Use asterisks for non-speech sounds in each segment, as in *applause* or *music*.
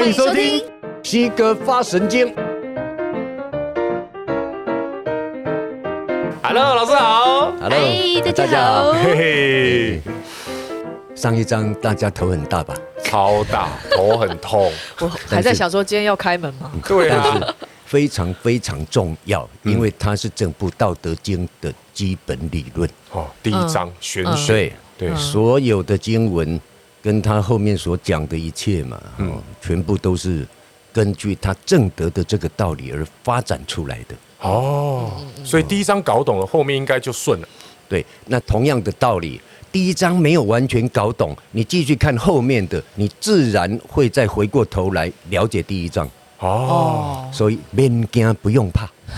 欢迎收听西哥发神经。Hello，老师好。Hello，大家好。嘿嘿。上一章大家头很大吧？超大，头很痛。*laughs* 我还在想说今天要开门吗？对啊。非常非常重要，因为它是整部《道德经》的基本理论。哦，第一章玄学。对对，所有的经文跟他后面所讲的一切嘛，嗯，全部都是根据他正德的这个道理而发展出来的。哦，所以第一章搞懂了，后面应该就顺了。对，那同样的道理。第一章没有完全搞懂，你继续看后面的，你自然会再回过头来了解第一章。哦，所以免惊，不用怕。*laughs*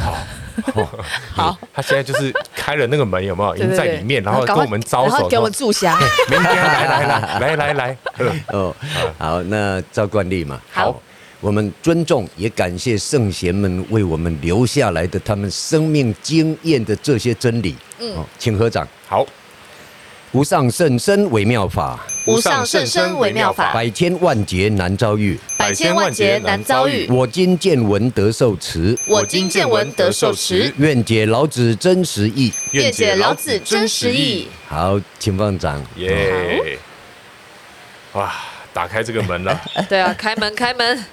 好，好，他现在就是开了那个门，有没有？已经在里面，然后跟我们招手，给我们住下。*laughs* 明天，来来来来来来。*laughs* 哦，好，那照惯例嘛。好，我们尊重也感谢圣贤们为我们留下来的他们生命经验的这些真理。嗯，请合掌。好。无上甚深微妙法，无上甚深微妙法，百千万劫难遭遇，百千万劫难遭遇。我今见闻得受持，我今见闻得受持。愿解老子真实意，愿解老子真实意。好，请放掌。耶！哇，打开这个门了。*laughs* 对啊，开门，开门。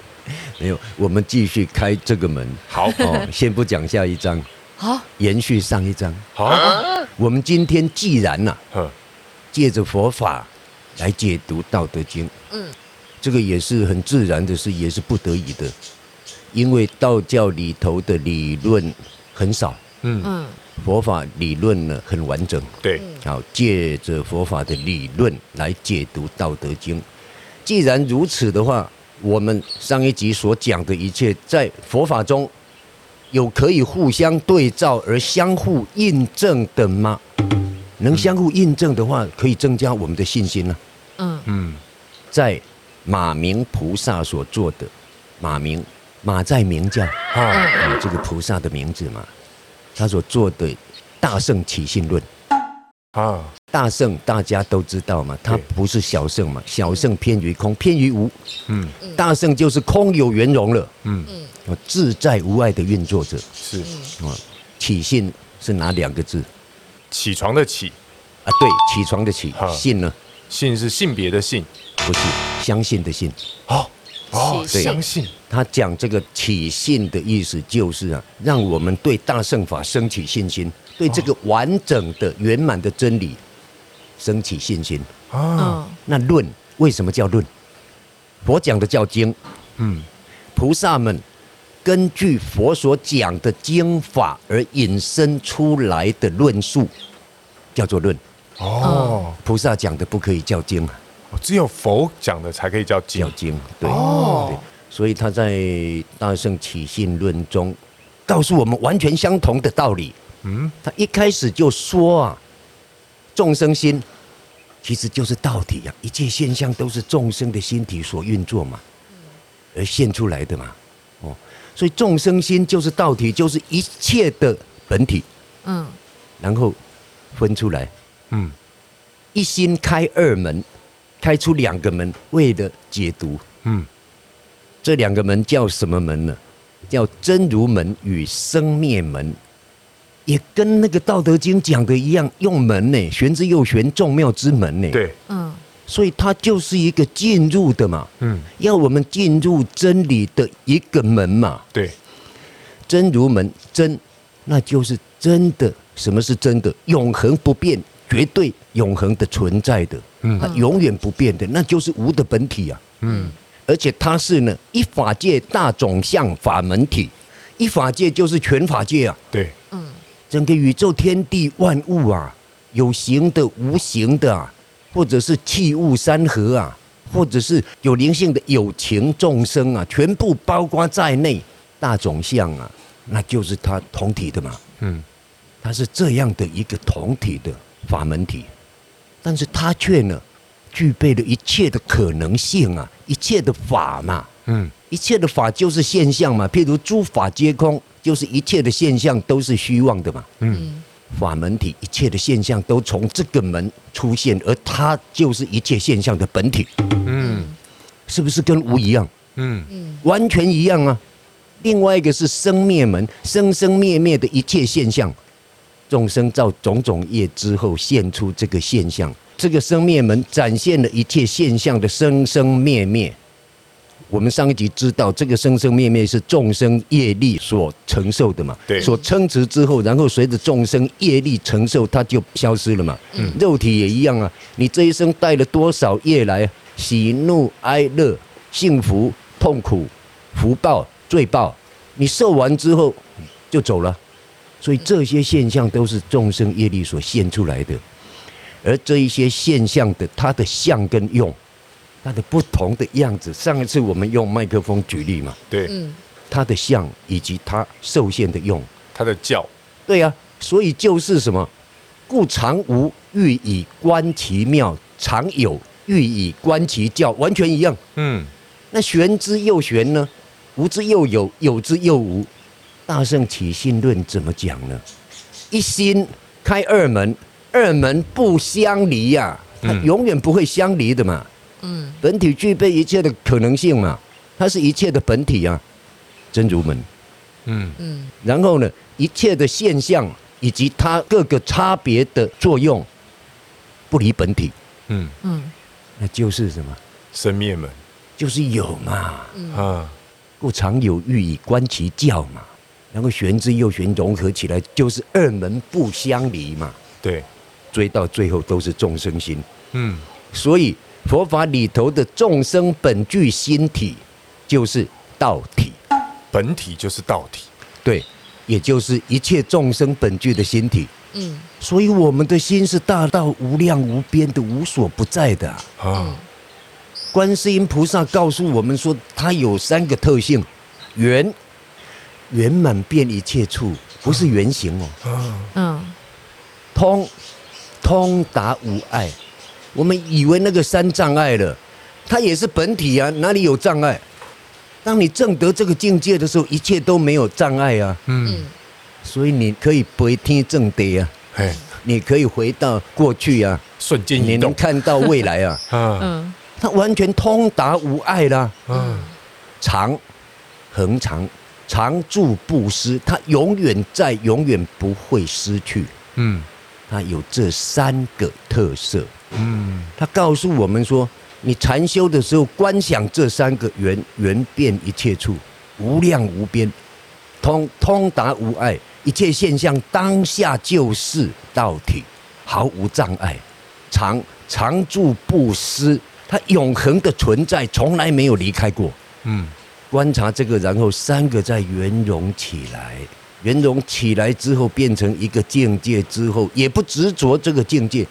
没有，我们继续开这个门。好，哦，先不讲下一章。好，延续上一章。好，我们今天既然呐。借着佛法来解读《道德经》，嗯，这个也是很自然的事，也是不得已的，因为道教里头的理论很少，嗯。嗯，佛法理论呢很完整，对，好，借着佛法的理论来解读《道德经》。既然如此的话，我们上一集所讲的一切，在佛法中有可以互相对照而相互印证的吗？能相互印证的话，可以增加我们的信心呢。嗯。嗯，在马明菩萨所做的马明马在明教啊，这个菩萨的名字嘛，他所做的大圣起信论。啊，大圣大家都知道嘛，他不是小圣嘛，小圣偏于空，偏于无。嗯，大圣就是空有圆融了。嗯。嗯，自在无碍的运作者。是。啊，起信是哪两个字？起床的起啊，对，起床的起，信呢？信是性别的信，不是相信的信。哦哦，相信。他讲这个起信的意思就是啊，让我们对大圣法升起信心，对这个完整的圆满的真理升起信心。啊，那论为什么叫论？佛讲的叫经，嗯，菩萨们。根据佛所讲的经法而引申出来的论述，叫做论。哦，菩萨讲的不可以叫经啊，只有佛讲的才可以叫经。叫经，对。哦，对。所以他在《大圣起信论》中告诉我们完全相同的道理。嗯，他一开始就说啊，众生心其实就是道体呀，一切现象都是众生的心体所运作嘛，而现出来的嘛。所以众生心就是道体，就是一切的本体。嗯，然后分出来，嗯，一心开二门，开出两个门，为了解读。嗯，这两个门叫什么门呢？叫真如门与生灭门，也跟那个《道德经》讲的一样，用门呢，玄之又玄，众妙之门呢。对，嗯。所以它就是一个进入的嘛，嗯，要我们进入真理的一个门嘛，对，真如门真，那就是真的。什么是真的？永恒不变，绝对永恒的存在的，嗯，它永远不变的，那就是无的本体啊，嗯，而且它是呢一法界大总相法门体，一法界就是全法界啊，对，嗯，整个宇宙天地万物啊，有形的无形的啊。或者是器物山河啊，或者是有灵性的有情众生啊，全部包括在内，大种相啊，那就是它同体的嘛。嗯，它是这样的一个同体的法门体，但是它却呢，具备了一切的可能性啊，一切的法嘛。嗯，一切的法就是现象嘛，譬如诸法皆空，就是一切的现象都是虚妄的嘛。嗯。法门体，一切的现象都从这个门出现，而它就是一切现象的本体。嗯，是不是跟无一样？嗯完全一样啊。另外一个是生灭门，生生灭灭的一切现象，众生造种种业之后现出这个现象，这个生灭门展现了一切现象的生生灭灭。我们上一集知道，这个生生灭灭是众生业力所承受的嘛？对。所称持之后，然后随着众生业力承受，它就消失了嘛。嗯。肉体也一样啊，你这一生带了多少业来？喜怒哀乐、幸福痛苦、福报。罪报，你受完之后就走了，所以这些现象都是众生业力所现出来的，而这一些现象的它的相跟用，它的不同的样子。上一次我们用麦克风举例嘛，对，它的像以及它受限的用，它的教，对呀、啊，所以就是什么，故常无欲以观其妙，常有欲以观其教，完全一样。嗯，那玄之又玄呢？无之又有，有之又无。大圣起信论怎么讲呢？一心开二门，二门不相离呀、啊，它永远不会相离的嘛。嗯，本体具备一切的可能性嘛，它是一切的本体啊，真如门。嗯嗯，然后呢，一切的现象以及它各个差别的作用，不离本体。嗯嗯，那就是什么？生灭门，就是有嘛。嗯啊。故常有欲以观其教嘛，然后玄之又玄融合起来，就是二门不相离嘛。对，追到最后都是众生心。嗯，所以佛法里头的众生本具心体，就是道体。本体就是道体。对，也就是一切众生本具的心体。嗯，所以我们的心是大到无量无边的，无所不在的啊。嗯观世音菩萨告诉我们说，它有三个特性：圆，圆满遍一切处，不是圆形哦。嗯。通，通达无碍。我们以为那个三障碍了，它也是本体啊，哪里有障碍？当你证得这个境界的时候，一切都没有障碍啊。嗯。所以你可以回天正地啊。嘿。你可以回到过去啊。瞬间移动。你能看到未来啊。*laughs* 嗯。它完全通达无碍啦，嗯，常恒常常住不失，它永远在，永远不会失去，嗯，它有这三个特色，嗯，它告诉我们说，你禅修的时候观想这三个圆，圆遍一切处，无量无边，通通达无碍，一切现象当下就是道体，毫无障碍，常常住不思。它永恒的存在，从来没有离开过。嗯，观察这个，然后三个再圆融起来，圆融起来之后，变成一个境界之后，也不执着这个境界。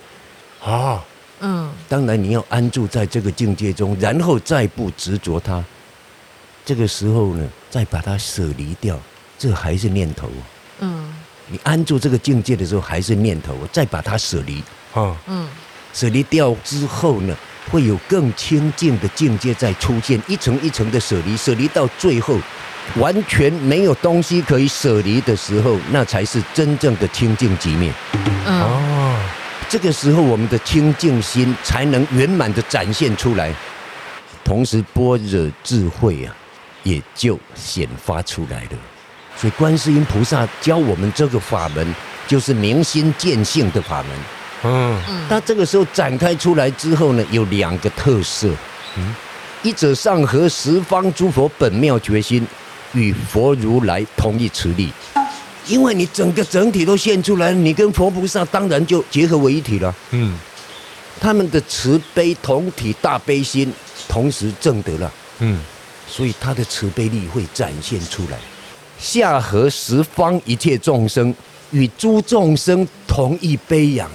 啊，嗯，当然你要安住在这个境界中，然后再不执着它。这个时候呢，再把它舍离掉，这还是念头。嗯，你安住这个境界的时候，还是念头，再把它舍离。啊，嗯，舍离掉之后呢？会有更清净的境界再出现，一层一层的舍离，舍离到最后，完全没有东西可以舍离的时候，那才是真正的清净寂灭。哦，这个时候我们的清净心才能圆满的展现出来，同时般若智慧啊，也就显发出来了。所以观世音菩萨教我们这个法门，就是明心见性的法门。嗯，那这个时候展开出来之后呢，有两个特色。嗯，一者上合十方诸佛本妙决心，与佛如来同一慈力。因为你整个整体都现出来，你跟佛菩萨当然就结合为一体了。嗯，他们的慈悲同体大悲心同时证得了。嗯，所以他的慈悲力会展现出来。下合十方一切众生，与诸众生同一悲仰。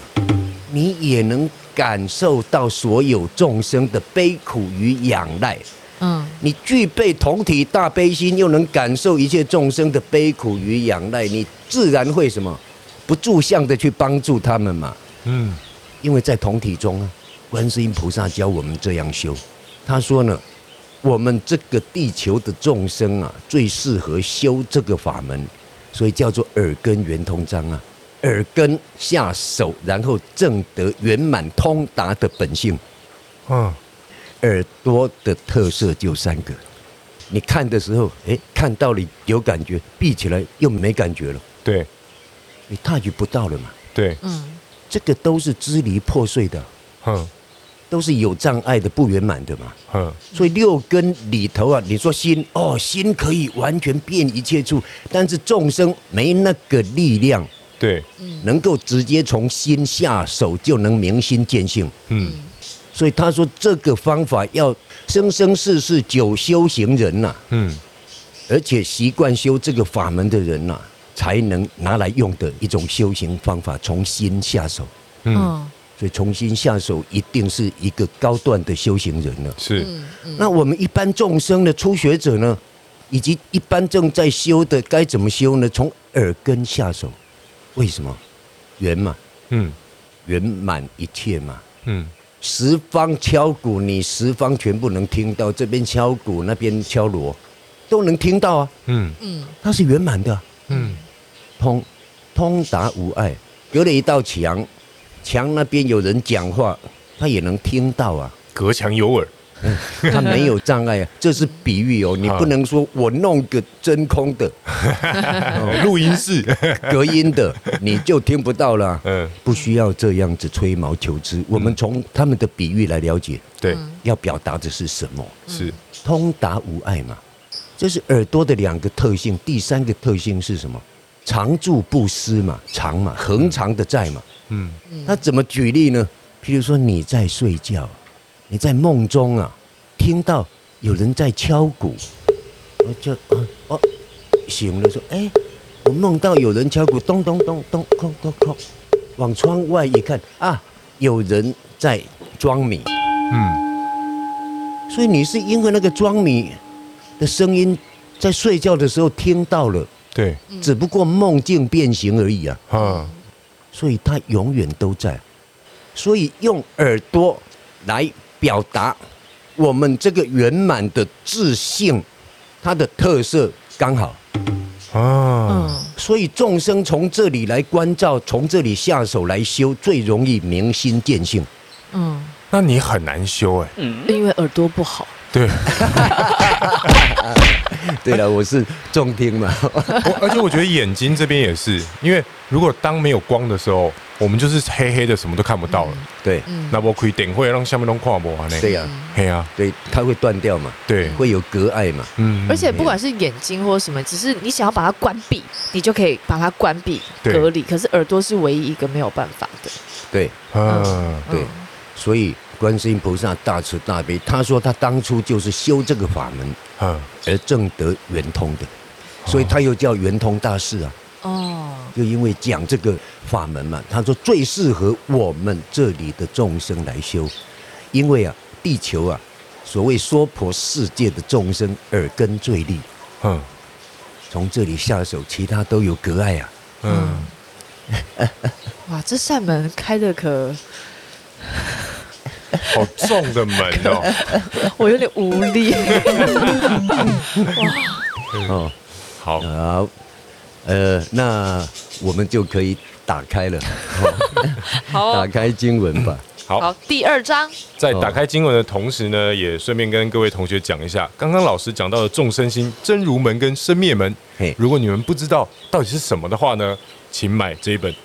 你也能感受到所有众生的悲苦与仰赖。嗯，你具备同体大悲心，又能感受一切众生的悲苦与仰赖，你自然会什么？不住相的去帮助他们嘛。嗯，因为在同体中啊，观世音菩萨教我们这样修。他说呢，我们这个地球的众生啊，最适合修这个法门，所以叫做耳根圆通章啊。耳根下手，然后证得圆满通达的本性。嗯，耳朵的特色就三个：你看的时候，哎，看到了有感觉，闭起来又没感觉了，对，你 touch 不到了嘛？对，嗯，这个都是支离破碎的，嗯都是有障碍的、不圆满的嘛。嗯，所以六根里头啊，你说心哦，心可以完全遍一切处，但是众生没那个力量，对，能够直接从心下手就能明心见性。嗯，所以他说这个方法要生生世世久修行人呐、啊，嗯，而且习惯修这个法门的人呐、啊，才能拿来用的一种修行方法，从心下手。嗯，嗯，所以从心下手一定是一个高段的修行人了。是，那我们一般众生的初学者呢，以及一般正在修的，该怎么修呢？从耳根下手，为什么？圆嘛，嗯圆满一切嘛。嗯，十方敲鼓，你十方全部能听到，这边敲鼓，那边敲锣，都能听到啊。嗯嗯它是圆满的啊，嗯，通通达无碍。隔了一道墙，墙那边有人讲话，他也能听到啊。隔墙有耳，*laughs* 他没有障碍啊，这是比喻哦，你不能说我弄个真空的 *laughs* 录音室，*laughs* 隔音的，你就听不到了。嗯，不需要这样子吹毛求疵，我们从他们的比喻来了解，对，要表达的是什么？是，通达无碍嘛，这是耳朵的两个特性。第三个特性是什么？常住不思嘛，常嘛，恒常的在嘛。嗯那怎么举例呢？譬如说你在睡觉，你在梦中啊，听到有人在敲鼓，我就啊哦醒了说，哎，我梦到有人敲鼓，咚咚咚咚咚咚咚，往窗外一看啊，有人在装米。嗯，所以你是因为那个装米的声音，在睡觉的时候听到了，对，只不过梦境变形而已啊。啊，所以它永远都在。所以用耳朵来表达我们这个圆满的自信，它的特色刚好。啊，所以众生从这里来关照，从这里下手来修，最容易明心见性。嗯，那你很难修哎，因为耳朵不好。对，*laughs* 对了，我是重听嘛。*laughs* 我而且我觉得眼睛这边也是，因为如果当没有光的时候，我们就是黑黑的，什么都看不到了。对，那我可以点会让下面都跨不完呢。对呀、黑啊，对，它会断掉嘛，对，会有隔碍嘛。嗯而且不管是眼睛或什么，只是你想要把它关闭，你就可以把它关闭对隔离。可是耳朵是唯一一个没有办法的。对啊，对，所以观世音菩萨大慈大悲，他说他当初就是修这个法门嗯，而正得圆通的，所以他又叫圆通大士啊。哦，就因为讲这个法门嘛，他说最适合我们这里的众生来修，因为啊，地球啊，所谓娑婆世界的众生耳根最利，嗯。从这里下手，其他都有隔碍啊。嗯，哇，这扇门开的可好重的门哦，*laughs* 我有点无力。哦，*laughs* *laughs* 好，好，呃，那我们就可以打开了，哦、好 *laughs* 打开经文吧。好好，，第二章。在打开经文的同时呢，也顺便跟各位同学讲一下，刚刚老师讲到的众生心、真如门跟生灭门嘿。如果你们不知道到底是什么的话呢，请买这一本《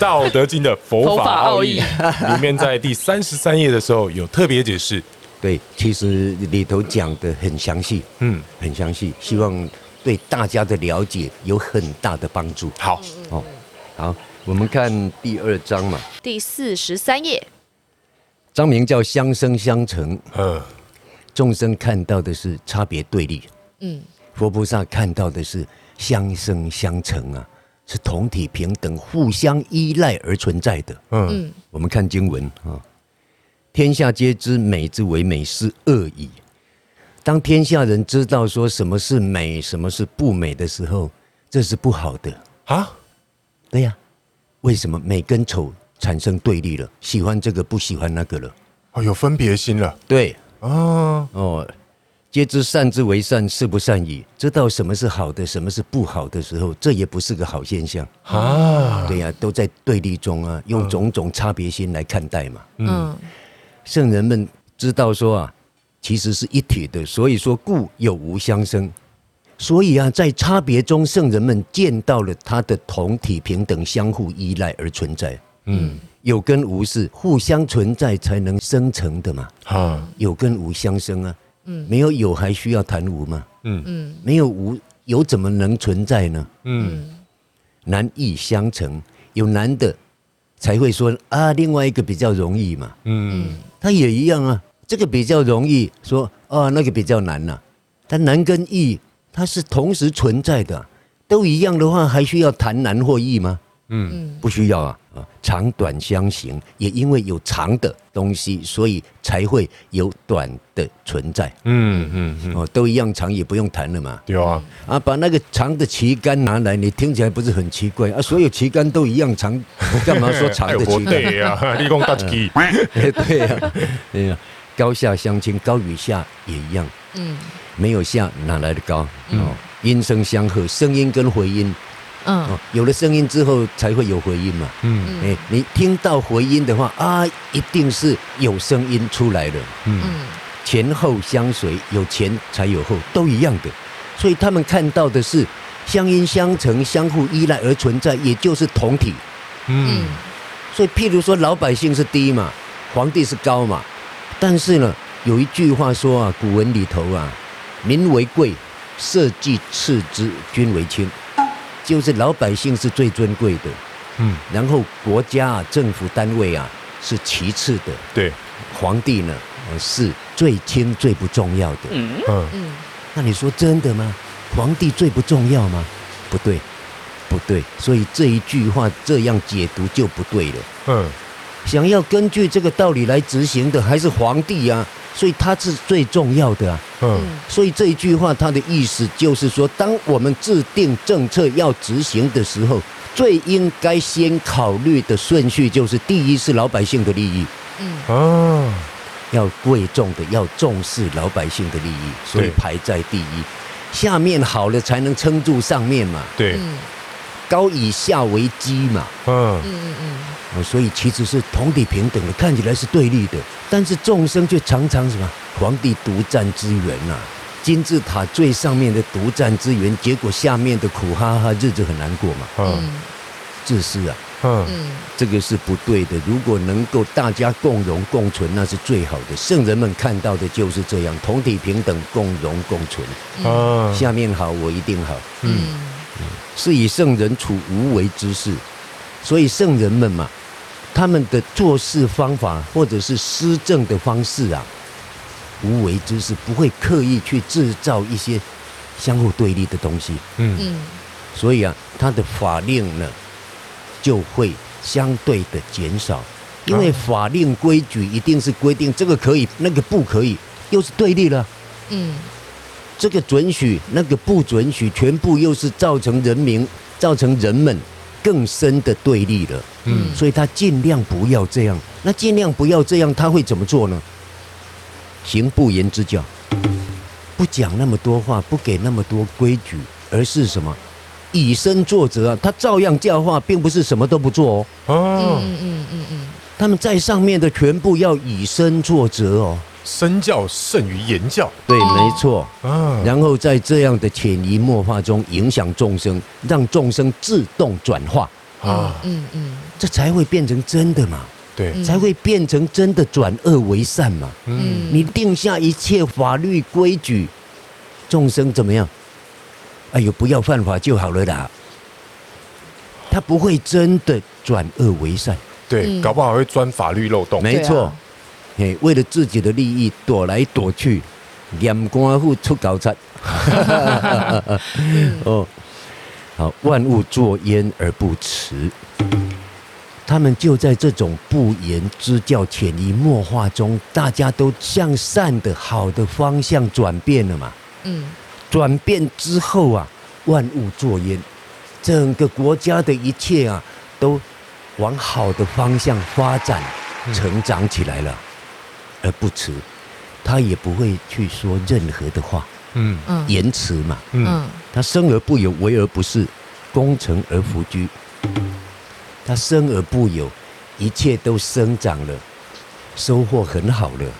道德经》的佛法奥义，里面在第三十三页的时候有特别解释。对，其实里头讲的很详细，嗯，很详细，希望对大家的了解有很大的帮助。好，哦，好，我们看第二章嘛，第四十三页。章名叫相生相成，嗯，众生看到的是差别对立，嗯，佛菩萨看到的是相生相成啊，是同体平等、互相依赖而存在的。嗯，我们看经文啊，天下皆知美之为美是恶矣。当天下人知道说什么是美，什么是不美的时候，这是不好的。啊，对呀、为什么美跟丑产生对立了？喜欢这个，不喜欢那个了？哦，有分别心了。对，啊，哦，皆知善之为善，是不善矣。知道什么是好的，什么是不好的时候，这也不是个好现象。啊，对呀、都在对立中啊，用种种差别心来看待嘛。嗯，圣人们知道说啊，其实是一体的。所以说，故有无相生。所以啊，在差别中，圣人们见到了它的同体平等、相互依赖而存在。嗯，有跟无是互相存在才能生成的嘛。啊，有跟无相生啊。嗯，没有有还需要谈无吗？嗯嗯，没有无有怎么能存在呢？嗯，难易相成，有难的才会说啊，另外一个比较容易嘛。嗯，它也一样啊，这个比较容易说啊，那个比较难呐、啊。它难跟易。它是同时存在的，都一样的话，还需要谈难或易吗？嗯，不需要啊。啊，长短相形，也因为有长的东西，所以才会有短的存在。嗯嗯嗯，哦，都一样长，也不用谈了嘛。对啊。啊，把那个长的旗杆拿来，你听起来不是很奇怪啊？所有旗杆都一样长，我干嘛说长的旗杆？对呀，你讲大旗。*laughs* 对呀，对呀，高下相倾，高与下也一样。嗯。没有下哪来的高？哦，音声相和，声音跟回音，嗯，有了声音之后才会有回音嘛。嗯，哎，你听到回音的话啊，一定是有声音出来的。嗯，前后相随，有前才有后，都一样的。所以他们看到的是相因相成，相互依赖而存在，也就是同体。嗯，所以譬如说老百姓是低嘛，皇帝是高嘛，但是呢，有一句话说啊，古文里头啊。民为贵，社稷次之，君为轻，就是老百姓是最尊贵的，嗯，然后国家啊，政府单位啊是其次的，对，皇帝呢是最轻最不重要的，嗯。嗯，那你说真的吗？皇帝最不重要吗？不对，不对，所以这一句话这样解读就不对了，嗯，想要根据这个道理来执行的还是皇帝啊。所以他是最重要的啊，嗯，所以这一句话它的意思就是说，当我们制定政策要执行的时候，最应该先考虑的顺序就是第一是老百姓的利益，嗯，哦，要贵重的要重视老百姓的利益，所以排在第一，下面好了才能撑住上面嘛，对。高以下为基嘛，嗯。嗯嗯，所以其实是同体平等的，看起来是对立的，但是众生却常常什么？皇帝独占资源呐，金字塔最上面的独占资源，结果下面的苦哈哈日子很难过嘛，嗯，自私啊，嗯，这个是不对的。如果能够大家共荣共存，那是最好的。圣人们看到的就是这样，同体平等，共荣共存，嗯，下面好，我一定好，嗯。是以圣人处无为之事，所以圣人们嘛，他们的做事方法或者是施政的方式啊，无为之事，不会刻意去制造一些相互对立的东西。嗯嗯，所以啊，他的法令呢，就会相对的减少，因为法令规矩一定是规定这个可以，那个不可以，又是对立了。嗯。这个准许，那个不准许，全部又是造成人民、造成人们更深的对立了。嗯，所以他尽量不要这样。那尽量不要这样，他会怎么做呢？行不言之教，不讲那么多话，不给那么多规矩，而是什么？以身作则啊！他照样教化，并不是什么都不做哦。哦，嗯嗯嗯嗯，他们在上面的全部要以身作则哦。身教胜于言教，对，没错。啊，然后在这样的潜移默化中影响众生，让众生自动转化啊，嗯嗯，这才会变成真的嘛，对，才会变成真的转恶为善嘛。嗯，你定下一切法律规矩，众生怎么样？哎呦，不要犯法就好了啦。他不会真的转恶为善，对，搞不好会钻法律漏洞。没错。嘿，为了自己的利益躲来躲去，验官户出高差。*laughs* 哦，好，万物作焉而不辞。他们就在这种不言之教、潜移默化中，大家都向善的好的方向转变了嘛。嗯，转变之后啊，万物作焉，整个国家的一切啊，都往好的方向发展、成长起来了。而不辞，他也不会去说任何的话，嗯。嗯，言辞嘛，嗯，他生而不有，为而不恃，功成而弗居，他生而不有，一切都生长了，收获很好了，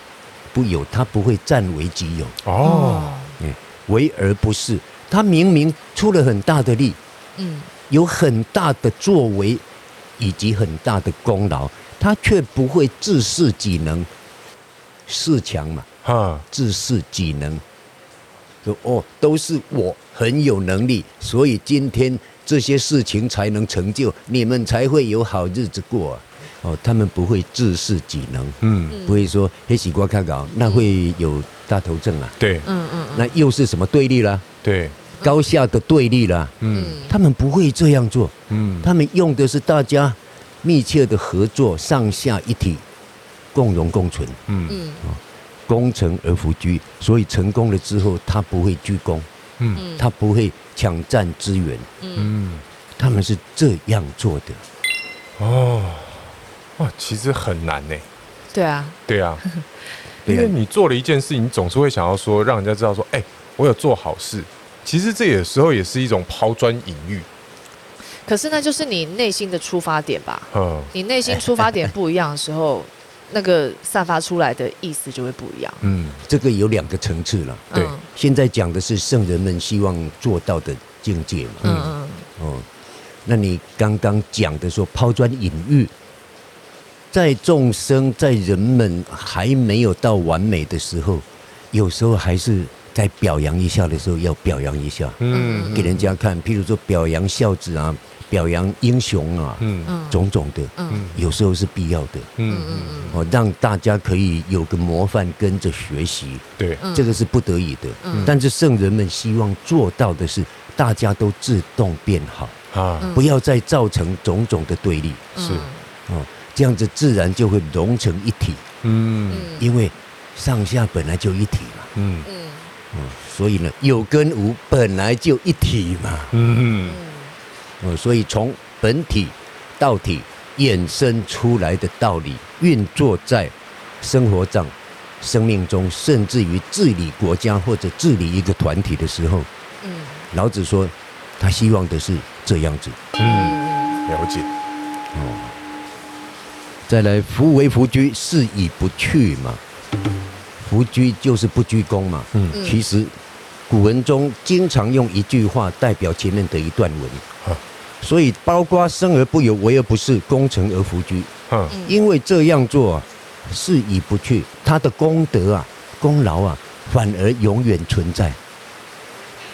不有，他不会占为己有。哦，嗯，为而不是，他明明出了很大的力，嗯。有很大的作为以及很大的功劳，他却不会自恃己能，恃强嘛，哈，自恃己能。说哦，都是我很有能力，所以今天这些事情才能成就，你们才会有好日子过啊。哦，他们不会自恃己能，嗯，不会说黑西瓜看搞，那会有大头症啊。对嗯嗯那又是什么对立啦？对，高下的对立啦。嗯他们不会这样做，嗯，他们用的是大家密切的合作，上下一体，共荣共存，嗯嗯功成而弗居。所以成功了之后，他不会居功，嗯他不会抢占资源，嗯，他们是这样做的。哦，哇，其实很难呢。对啊，对啊，*laughs* 因为你做了一件事情，你总是会想要说，让人家知道说，哎，我有做好事。其实这有时候也是一种抛砖引玉。可是那就是你内心的出发点吧？嗯，你内心出发点不一样的时候，那个散发出来的意思就会不一样。嗯，这个有两个层次了。对嗯现在讲的是圣人们希望做到的境界嘛。嗯嗯哦，那你刚刚讲的说抛砖引玉，在众生在人们还没有到完美的时候，有时候还是在表扬一下的时候要表扬一下，嗯给人家看。譬如说表扬孝子啊，表扬英雄啊，嗯。嗯种种的，嗯。有时候是必要的。嗯嗯嗯，哦，让大家可以有个模范跟着学习，对，嗯。这个是不得已的。嗯。但是圣人们希望做到的是，大家都自动变好，啊，不要再造成种种的对立。是，哦，这样子自然就会融成一体，嗯。因为上下本来就一体嘛。嗯。嗯。嗯，所以呢，有跟无本来就一体嘛。嗯嗯，所以从本体到体衍生出来的道理，运作在生活上、生命中，甚至于治理国家或者治理一个团体的时候，嗯。老子说，他希望的是这样子。嗯，了解，再来，夫为弗居，是以不去嘛。弗居就是不居功嘛。嗯。其实古文中经常用一句话代表前面的一段文。啊，所以包括生而不有，为而不恃，功成而弗居。嗯因为这样做啊，是以不去，他的功德啊、功劳啊，反而永远存在。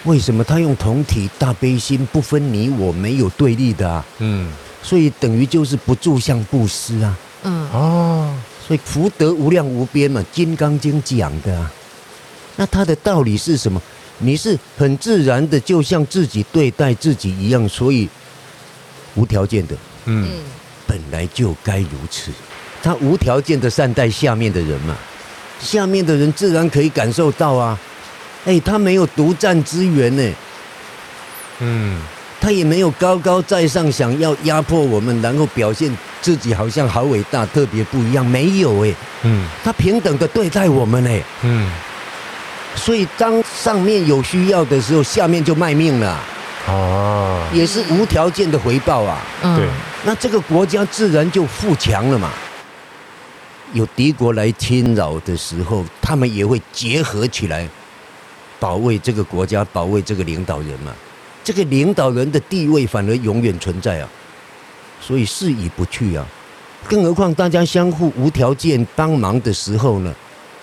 为什么他用同体大悲心，不分你我，没有对立的啊？嗯，所以等于就是不住相布施啊。嗯哦，所以福德无量无边嘛，《金刚经》讲的啊。那它的道理是什么？你是很自然的，就像自己对待自己一样，所以无条件的，嗯。嗯本来就该如此。他无条件的善待下面的人嘛，下面的人自然可以感受到啊。哎，他没有独占资源呢，嗯。他也没有高高在上想要压迫我们，然后表现自己好像好伟大、特别不一样，没有哎，嗯。他平等的对待我们哎。嗯，所以当上面有需要的时候，下面就卖命了，啊，也是无条件的回报啊。嗯对，那这个国家自然就富强了嘛。有敌国来侵扰的时候，他们也会结合起来，保卫这个国家，保卫这个领导人嘛。这个领导人的地位反而永远存在啊，所以是以不去啊。更何况大家相互无条件帮忙的时候呢，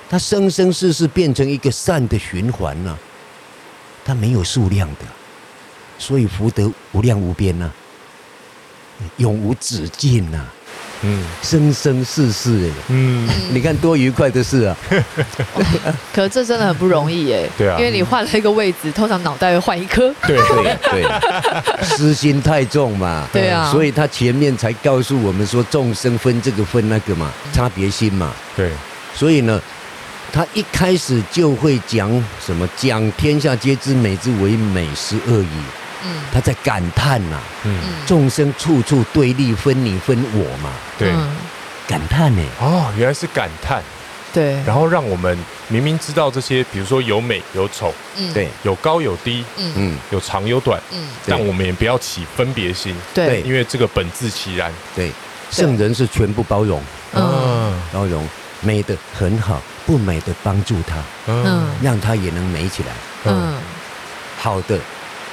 它生生世世变成一个善的循环呢、啊，它没有数量的，所以福德无量无边呐、啊，永无止境呐、啊，嗯。生生世世哎，嗯，你看多愉快的事啊！*laughs* 可是这真的很不容易耶。对啊。因为你换了一个位置，通常脑袋会换一颗。对。对对，私心太重嘛，对啊。所以他前面才告诉我们说，众生分这个分那个嘛，差别心嘛，对，所以呢，他一开始就会讲什么，讲天下皆知美之为美，斯恶已。嗯。他在感叹呐、嗯。众生处处对立，分你分我嘛，对，嗯感叹呢。哦，原来是感叹，对，然后让我们明明知道这些，比如说有美有丑，嗯。对，有高有低，嗯。嗯，有长有短，嗯。对。但我们也不要起分别心，对。对。因为这个本自其然。对，圣人是全部包容，嗯。包容。美的很好，不美的帮助他，嗯。嗯。让他也能美起来。嗯。好的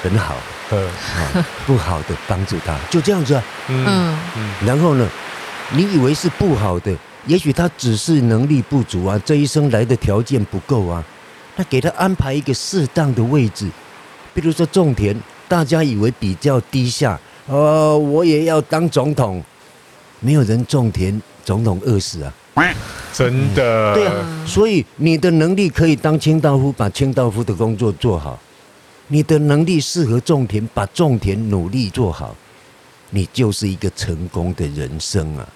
很好，嗯啊，不好的帮助他，就这样子啊。嗯嗯然后呢，你以为是不好的，也许他只是能力不足啊，这一生来的条件不够啊。那给他安排一个适当的位置，比如说种田，大家以为比较低下，呃，我也要当总统，没有人种田，总统饿死啊。真的，对啊，所以你的能力可以当清道夫，把清道夫的工作做好；你的能力适合种田，把种田努力做好，你就是一个成功的人生啊！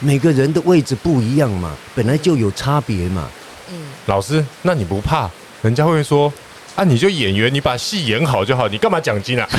每个人的位置不一样嘛，本来就有差别嘛。嗯，老师，那你不怕人家会说啊？你就演员，你把戏演好就好，你干嘛奖金啊？*laughs*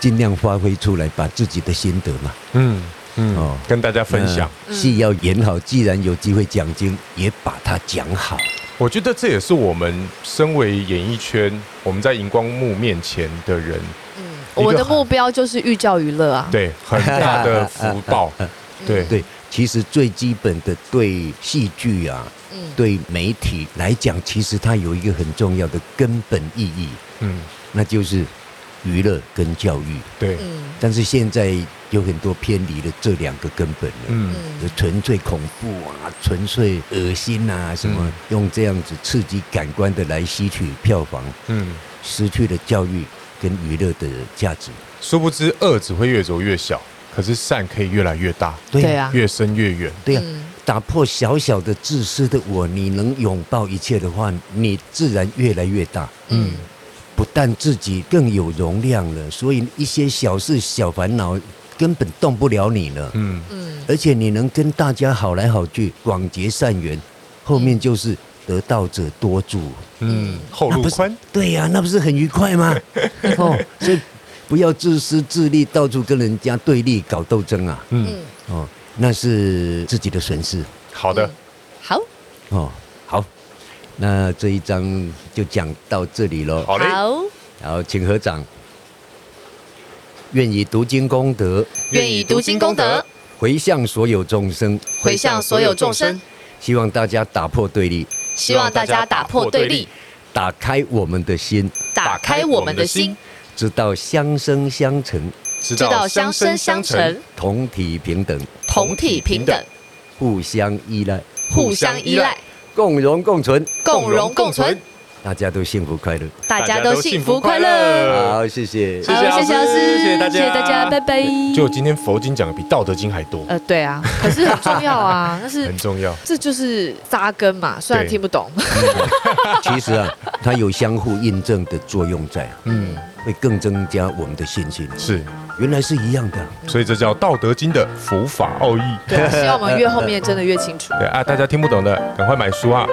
尽量发挥出来，把自己的心得嘛。嗯嗯哦跟大家分享。那戏要演好，既然有机会奖金，也把它讲好。我觉得这也是我们身为演艺圈，我们在荧光幕面前的人，嗯，我们的目标就是寓教于乐啊。对很大的福报。*laughs* 对对，其实最基本的对戏剧啊，嗯对媒体来讲，其实它有一个很重要的根本意义，嗯，那就是娱乐跟教育。对，嗯。但是现在有很多偏离了这两个根本了，嗯。纯粹恐怖啊，纯粹恶心啊，什么嗯。用这样子刺激感官的来吸取票房，嗯，失去了教育跟娱乐的价值。殊不知恶只会越走越小，可是善可以越来越大，对啊，越深越远。对呀、嗯。打破小小的自私的我，你能拥抱一切的话，你自然越来越大。嗯不但自己更有容量了，所以一些小事小烦恼根本动不了你了。嗯，嗯而且你能跟大家好来好去，广结善缘，后面就是得道者多助。嗯，后那不是路宽。对呀、那不是很愉快吗？*laughs* 哦，所以不要自私自利，到处跟人家对立搞斗争啊！嗯，嗯，哦，那是自己的损失。好的，好，哦，好，那这一章就讲到这里喽。好嘞，好，好，请合掌。愿以读经功德，愿以读经功德。回向所有众生。回向所有众生，希望大家打破对立，希望大家打破对立，打开我们的心，打开我们的心，知道相生相成，知知道相生相成，同体平等，同体平等，互相依赖，互相依赖，共荣共存，共荣共存，大家都幸福快乐。大家都幸福快乐。好，谢谢。好，谢谢老师，谢谢大家谢谢大家，拜拜。就今天佛经讲的比道德经还多，呃，对啊，可是很重要啊，*laughs* 那是很重要。这就是扎根嘛，虽然对听不懂，其实啊，它有相互印证的作用在，嗯，会更增加我们的信心。是，原来是一样的。所以这叫《道德经》的佛法奥义。对啊，希望我们越后面真的越清楚。对啊，大家听不懂的，赶快买书啊！